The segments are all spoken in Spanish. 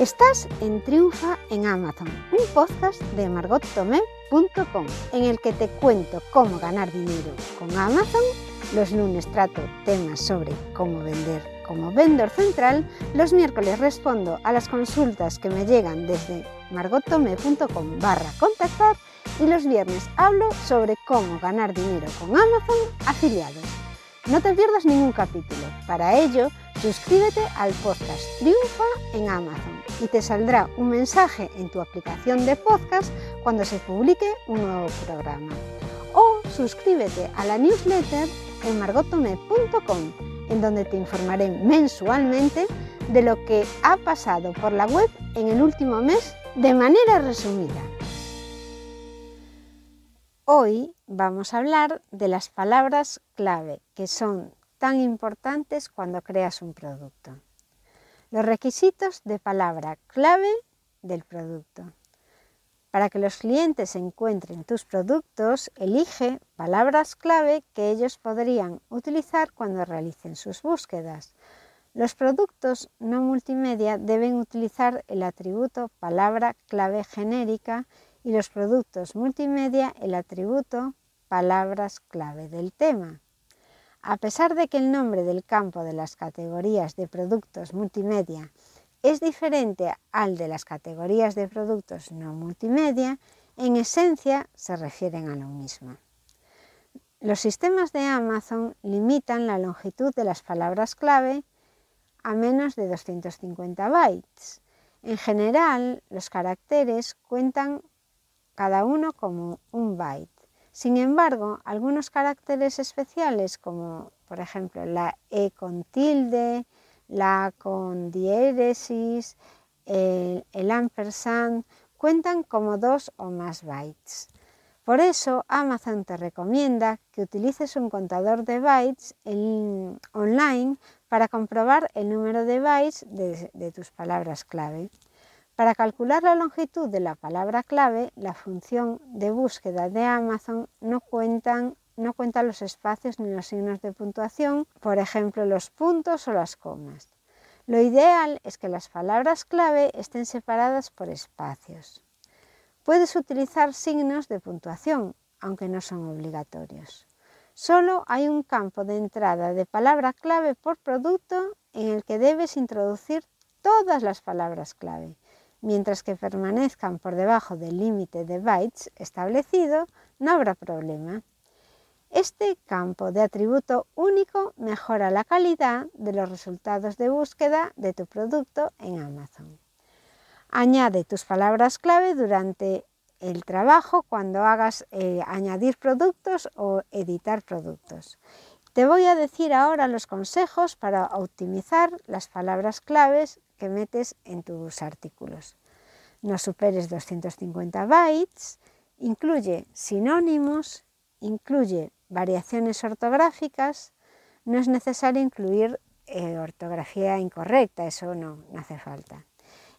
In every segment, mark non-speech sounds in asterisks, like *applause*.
Estás en Triunfa en Amazon, un podcast de margottomé.com en el que te cuento cómo ganar dinero con Amazon. Los lunes trato temas sobre cómo vender como vendedor central. Los miércoles respondo a las consultas que me llegan desde margottomé.com barra contactar y los viernes hablo sobre cómo ganar dinero con Amazon afiliados. No te pierdas ningún capítulo. Para ello, suscríbete al podcast Triunfa en Amazon y te saldrá un mensaje en tu aplicación de podcast cuando se publique un nuevo programa. O suscríbete a la newsletter en margotome.com, en donde te informaré mensualmente de lo que ha pasado por la web en el último mes de manera resumida. Hoy vamos a hablar de las palabras clave que son tan importantes cuando creas un producto. Los requisitos de palabra clave del producto. Para que los clientes encuentren tus productos, elige palabras clave que ellos podrían utilizar cuando realicen sus búsquedas. Los productos no multimedia deben utilizar el atributo palabra clave genérica y los productos multimedia el atributo palabras clave del tema. A pesar de que el nombre del campo de las categorías de productos multimedia es diferente al de las categorías de productos no multimedia, en esencia se refieren a lo mismo. Los sistemas de Amazon limitan la longitud de las palabras clave a menos de 250 bytes. En general, los caracteres cuentan cada uno como un byte. Sin embargo, algunos caracteres especiales como por ejemplo la E con tilde, la A con diéresis, el, el ampersand, cuentan como dos o más bytes. Por eso Amazon te recomienda que utilices un contador de bytes online para comprobar el número de bytes de tus palabras clave. Para calcular la longitud de la palabra clave, la función de búsqueda de Amazon no, cuenta los espacios ni los signos de puntuación, por ejemplo los puntos o las comas. Lo ideal es que las palabras clave estén separadas por espacios. Puedes utilizar signos de puntuación, aunque no son obligatorios. Solo hay un campo de entrada de palabra clave por producto en el que debes introducir todas las palabras clave Mientras que permanezcan por debajo del límite de bytes establecido, no habrá problema. Este campo de atributo único mejora la calidad de los resultados de búsqueda de tu producto en Amazon. Añade tus palabras clave durante el trabajo cuando hagas eh, añadir productos o editar productos. Te voy a decir ahora los consejos para optimizar las palabras claves que metes en tus artículos. No superes 250 bytes, incluye sinónimos, incluye variaciones ortográficas, no es necesario incluir eh, ortografía incorrecta, eso no, no hace falta.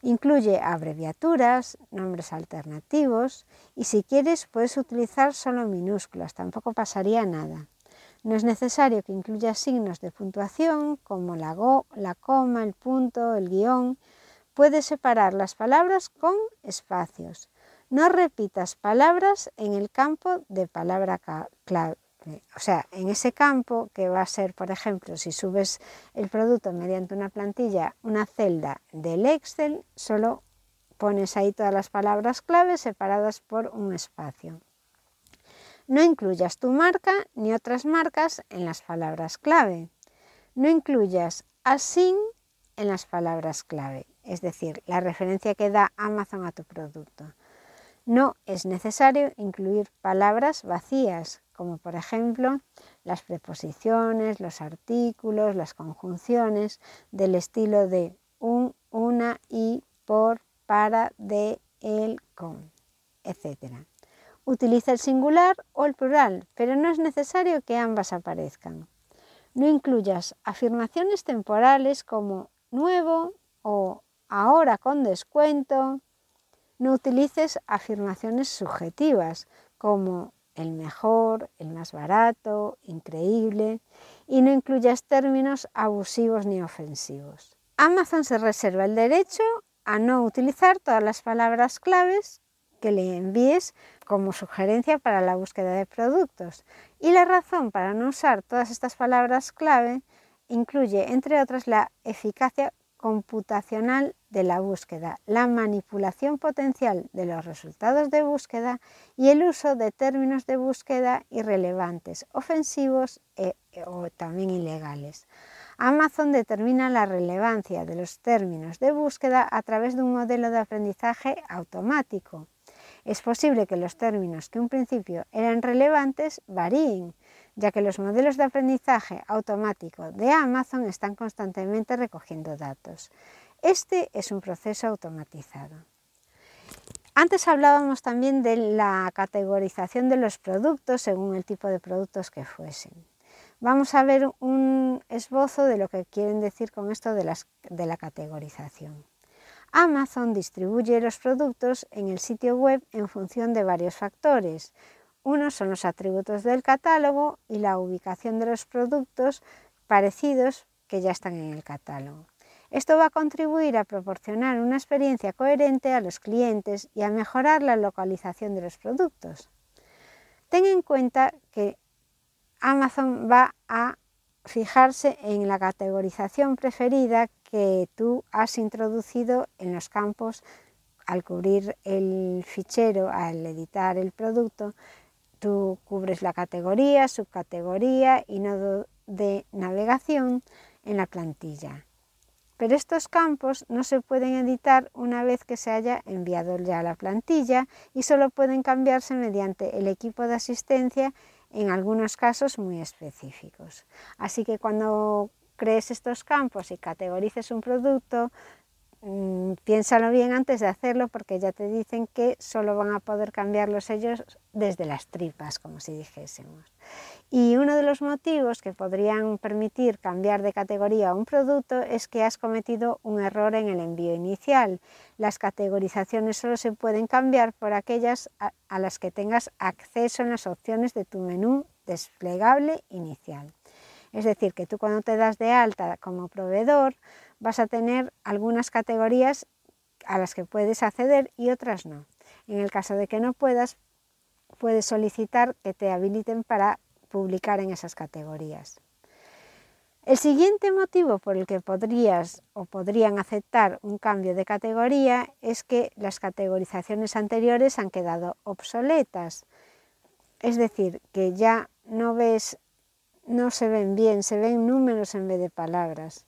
Incluye abreviaturas, nombres alternativos y si quieres puedes utilizar solo minúsculas, tampoco pasaría nada. No es necesario que incluya signos de puntuación como la, go, la coma, el punto, el guion. Puedes separar las palabras con espacios. No repitas palabras en el campo de palabra clave. O sea, en ese campo que va a ser, por ejemplo, si subes el producto mediante una plantilla, una celda del Excel, solo pones ahí todas las palabras clave separadas por un espacio. No incluyas tu marca ni otras marcas en las palabras clave. No incluyas async en las palabras clave, es decir, la referencia que da Amazon a tu producto. No es necesario incluir palabras vacías, como por ejemplo las preposiciones, los artículos, las conjunciones del estilo de un, una, y, por, para, de, el, con, etc. Utiliza el singular o el plural, pero no es necesario que ambas aparezcan. No incluyas afirmaciones temporales como nuevo o ahora con descuento. No utilices afirmaciones subjetivas como el mejor, el más barato, increíble y no incluyas términos abusivos ni ofensivos. Amazon se reserva el derecho a no utilizar todas las palabras claves que le envíes como sugerencia para la búsqueda de productos. Y la razón para no usar todas estas palabras clave incluye, entre otras, la eficacia computacional de la búsqueda, la manipulación potencial de los resultados de búsqueda y el uso de términos de búsqueda irrelevantes, ofensivos e, o también ilegales. Amazon determina la relevancia de los términos de búsqueda a través de un modelo de aprendizaje automático. Es posible que los términos que un principio eran relevantes varíen, ya que los modelos de aprendizaje automático de Amazon están constantemente recogiendo datos. Este es un proceso automatizado. Antes hablábamos también de la categorización de los productos según el tipo de productos que fuesen. Vamos a ver un esbozo de lo que quieren decir con esto de, de la categorización. Amazon distribuye los productos en el sitio web en función de varios factores, uno son los atributos del catálogo y la ubicación de los productos parecidos que ya están en el catálogo. Esto va a contribuir a proporcionar una experiencia coherente a los clientes y a mejorar la localización de los productos. Ten en cuenta que Amazon va a fijarse en la categorización preferida que tú has introducido en los campos al cubrir el fichero, al editar el producto, Tú cubres la categoría, subcategoría y nodo de navegación en la plantilla. Pero estos campos no se pueden editar una vez que se haya enviado ya la plantilla y solo pueden cambiarse mediante el equipo de asistencia en algunos casos muy específicos. Así que cuando crees estos campos y categorices un producto, Mm, piénsalo bien antes de hacerlo porque ya te dicen que solo van a poder cambiarlos ellos desde las tripas, como si dijésemos. Y uno de los motivos que podrían permitir cambiar de categoría un producto es que has cometido un error en el envío inicial. Las categorizaciones solo se pueden cambiar por aquellas a, a las que tengas acceso en las opciones de tu menú desplegable inicial. Es decir, que tú cuando te das de alta como proveedor, vas a tener algunas categorías a las que puedes acceder y otras no. En el caso de que no puedas, puedes solicitar que te habiliten para publicar en esas categorías. El siguiente motivo por el que podrías o podrían aceptar un cambio de categoría es que las categorizaciones anteriores han quedado obsoletas. Es decir, que ya no ves, no se ven bien, se ven números en vez de palabras.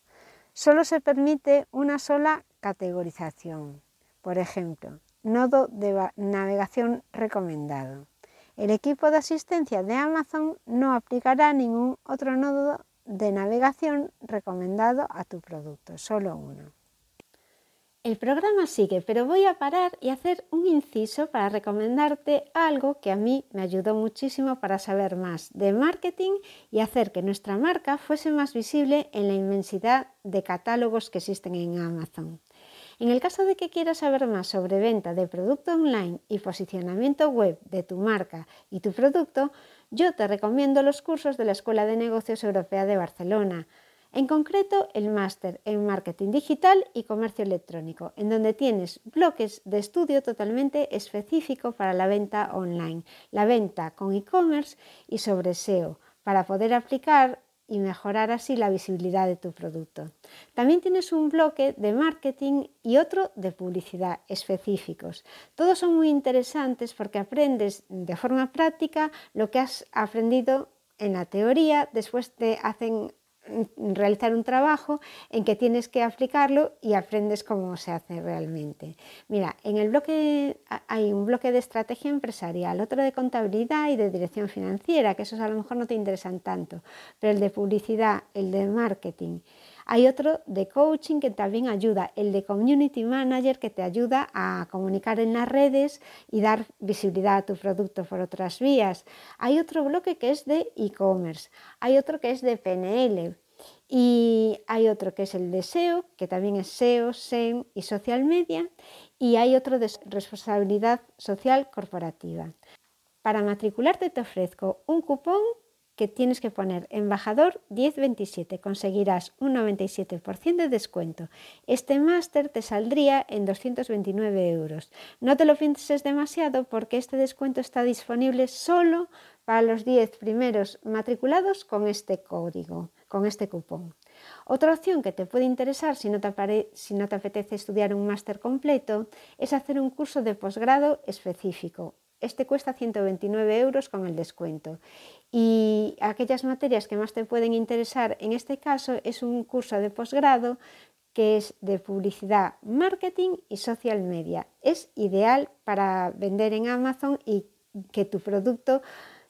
Solo se permite una sola categorización. Por ejemplo, nodo de navegación recomendado. El equipo de asistencia de Amazon no aplicará ningún otro nodo de navegación recomendado a tu producto, solo uno. El programa sigue, pero voy a parar y hacer un inciso para recomendarte algo que a mí me ayudó muchísimo para saber más de marketing y hacer que nuestra marca fuese más visible en la inmensidad de catálogos que existen en Amazon. En el caso de que quieras saber más sobre venta de producto online y posicionamiento web de tu marca y tu producto, yo te recomiendo los cursos de la Escuela de Negocios Europea de Barcelona en concreto, el máster en marketing digital y comercio electrónico, en donde tienes bloques de estudio totalmente específico para la venta online, la venta con e-commerce y sobre SEO, para poder aplicar y mejorar así la visibilidad de tu producto. También tienes un bloque de marketing y otro de publicidad específicos. Todos son muy interesantes porque aprendes de forma práctica lo que has aprendido en la teoría, después te hacen realizar un trabajo en que tienes que aplicarlo y aprendes cómo se hace realmente. Mira, en el bloque hay un bloque de estrategia empresarial, otro de contabilidad y de dirección financiera, que esos a lo mejor no te interesan tanto, pero el de publicidad, el de marketing. Hay otro de coaching que también ayuda, el de community manager que te ayuda a comunicar en las redes y dar visibilidad a tu producto por otras vías. Hay otro bloque que es de e-commerce, hay otro que es de PNL, y hay otro que es el de SEO, que también es SEO, SEM y social media, y hay otro de responsabilidad social corporativa. Para matricularte te ofrezco un cupón que tienes que poner embajador 1027. Conseguirás un 97% de descuento. Este máster te saldría en 229 euros. No te lo pienses demasiado porque este descuento está disponible solo para los 10 primeros matriculados con este código, con este cupón. Otra opción que te puede interesar si no te, si no te apetece estudiar un máster completo es hacer un curso de posgrado específico. Este cuesta 129 euros con el descuento. Y aquellas materias que más te pueden interesar en este caso es un curso de posgrado que es de publicidad, marketing y social media. Es ideal para vender en Amazon y que tu producto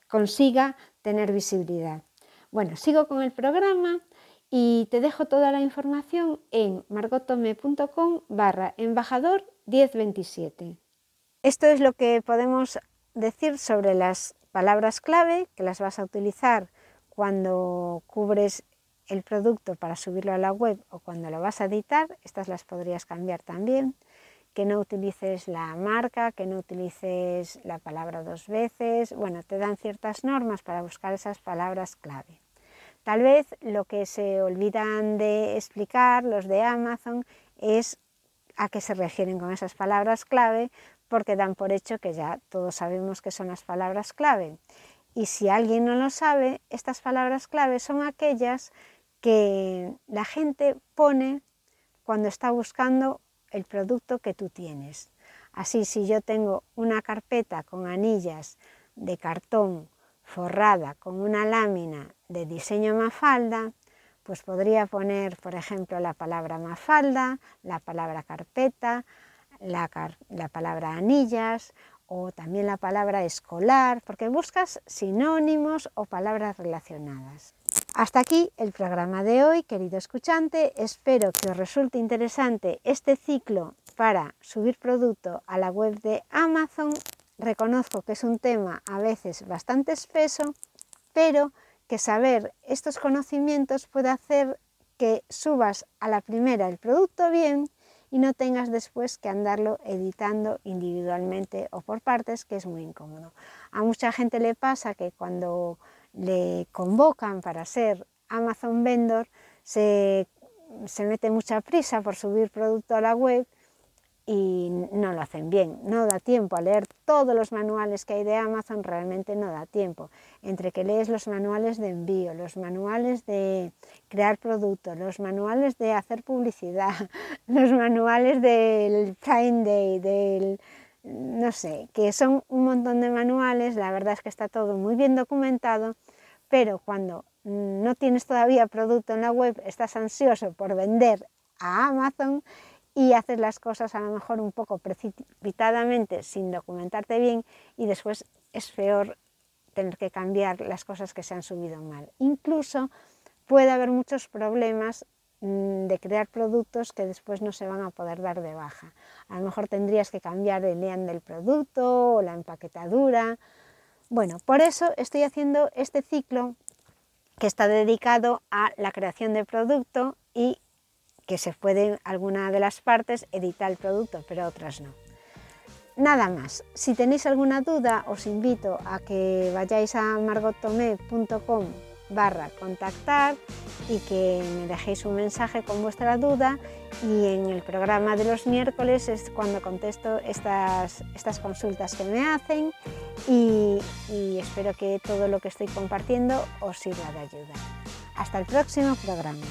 consiga tener visibilidad. Bueno, sigo con el programa y te dejo toda la información en margotome.com barra embajador 1027. Esto es lo que podemos decir sobre las palabras clave que las vas a utilizar cuando cubres el producto para subirlo a la web o cuando lo vas a editar. Estas las podrías cambiar también. Que no utilices la marca, que no utilices la palabra dos veces. Bueno, te dan ciertas normas para buscar esas palabras clave. Tal vez lo que se olvidan de explicar los de Amazon es a qué se refieren con esas palabras clave, porque dan por hecho que ya todos sabemos que son las palabras clave. Y si alguien no lo sabe, estas palabras clave son aquellas que la gente pone cuando está buscando el producto que tú tienes. Así, si yo tengo una carpeta con anillas de cartón forrada con una lámina de diseño mafalda, pues podría poner, por ejemplo, la palabra mafalda, la palabra carpeta, la, palabra anillas o también la palabra escolar, porque buscas sinónimos o palabras relacionadas. Hasta aquí el programa de hoy, querido escuchante. Espero que os resulte interesante este ciclo para subir producto a la web de Amazon. Reconozco que es un tema a veces bastante espeso, pero que saber estos conocimientos puede hacer que subas a la primera el producto bien y no tengas después que andarlo editando individualmente o por partes, que es muy incómodo. A mucha gente le pasa que cuando le convocan para ser Amazon Vendor, se, se mete mucha prisa por subir producto a la web y no lo hacen bien. No da tiempo a leer todos los manuales que hay de Amazon, realmente no da tiempo. Entre que lees los manuales de envío, los manuales de crear productos, los manuales de hacer publicidad, *laughs* los manuales del Prime Day, del no sé, que son un montón de manuales, la verdad es que está todo muy bien documentado, pero cuando no tienes todavía producto en la web, estás ansioso por vender a Amazon y haces las cosas a lo mejor un poco precipitadamente sin documentarte bien y después es peor tener que cambiar las cosas que se han subido mal. Incluso puede haber muchos problemas mm, de crear productos que después no se van a poder dar de baja. A lo mejor tendrías que cambiar el lean del producto o la empaquetadura. Bueno, por eso estoy haciendo este ciclo que está dedicado a la creación de producto y que se puede alguna de las partes editar el producto, pero otras no. Nada más, si tenéis alguna duda os invito a que vayáis a margottomé.com barra contactar y que me dejéis un mensaje con vuestra duda y en el programa de los miércoles es cuando contesto estas, estas consultas que me hacen y, y espero que todo lo que estoy compartiendo os sirva de ayuda. Hasta el próximo programa.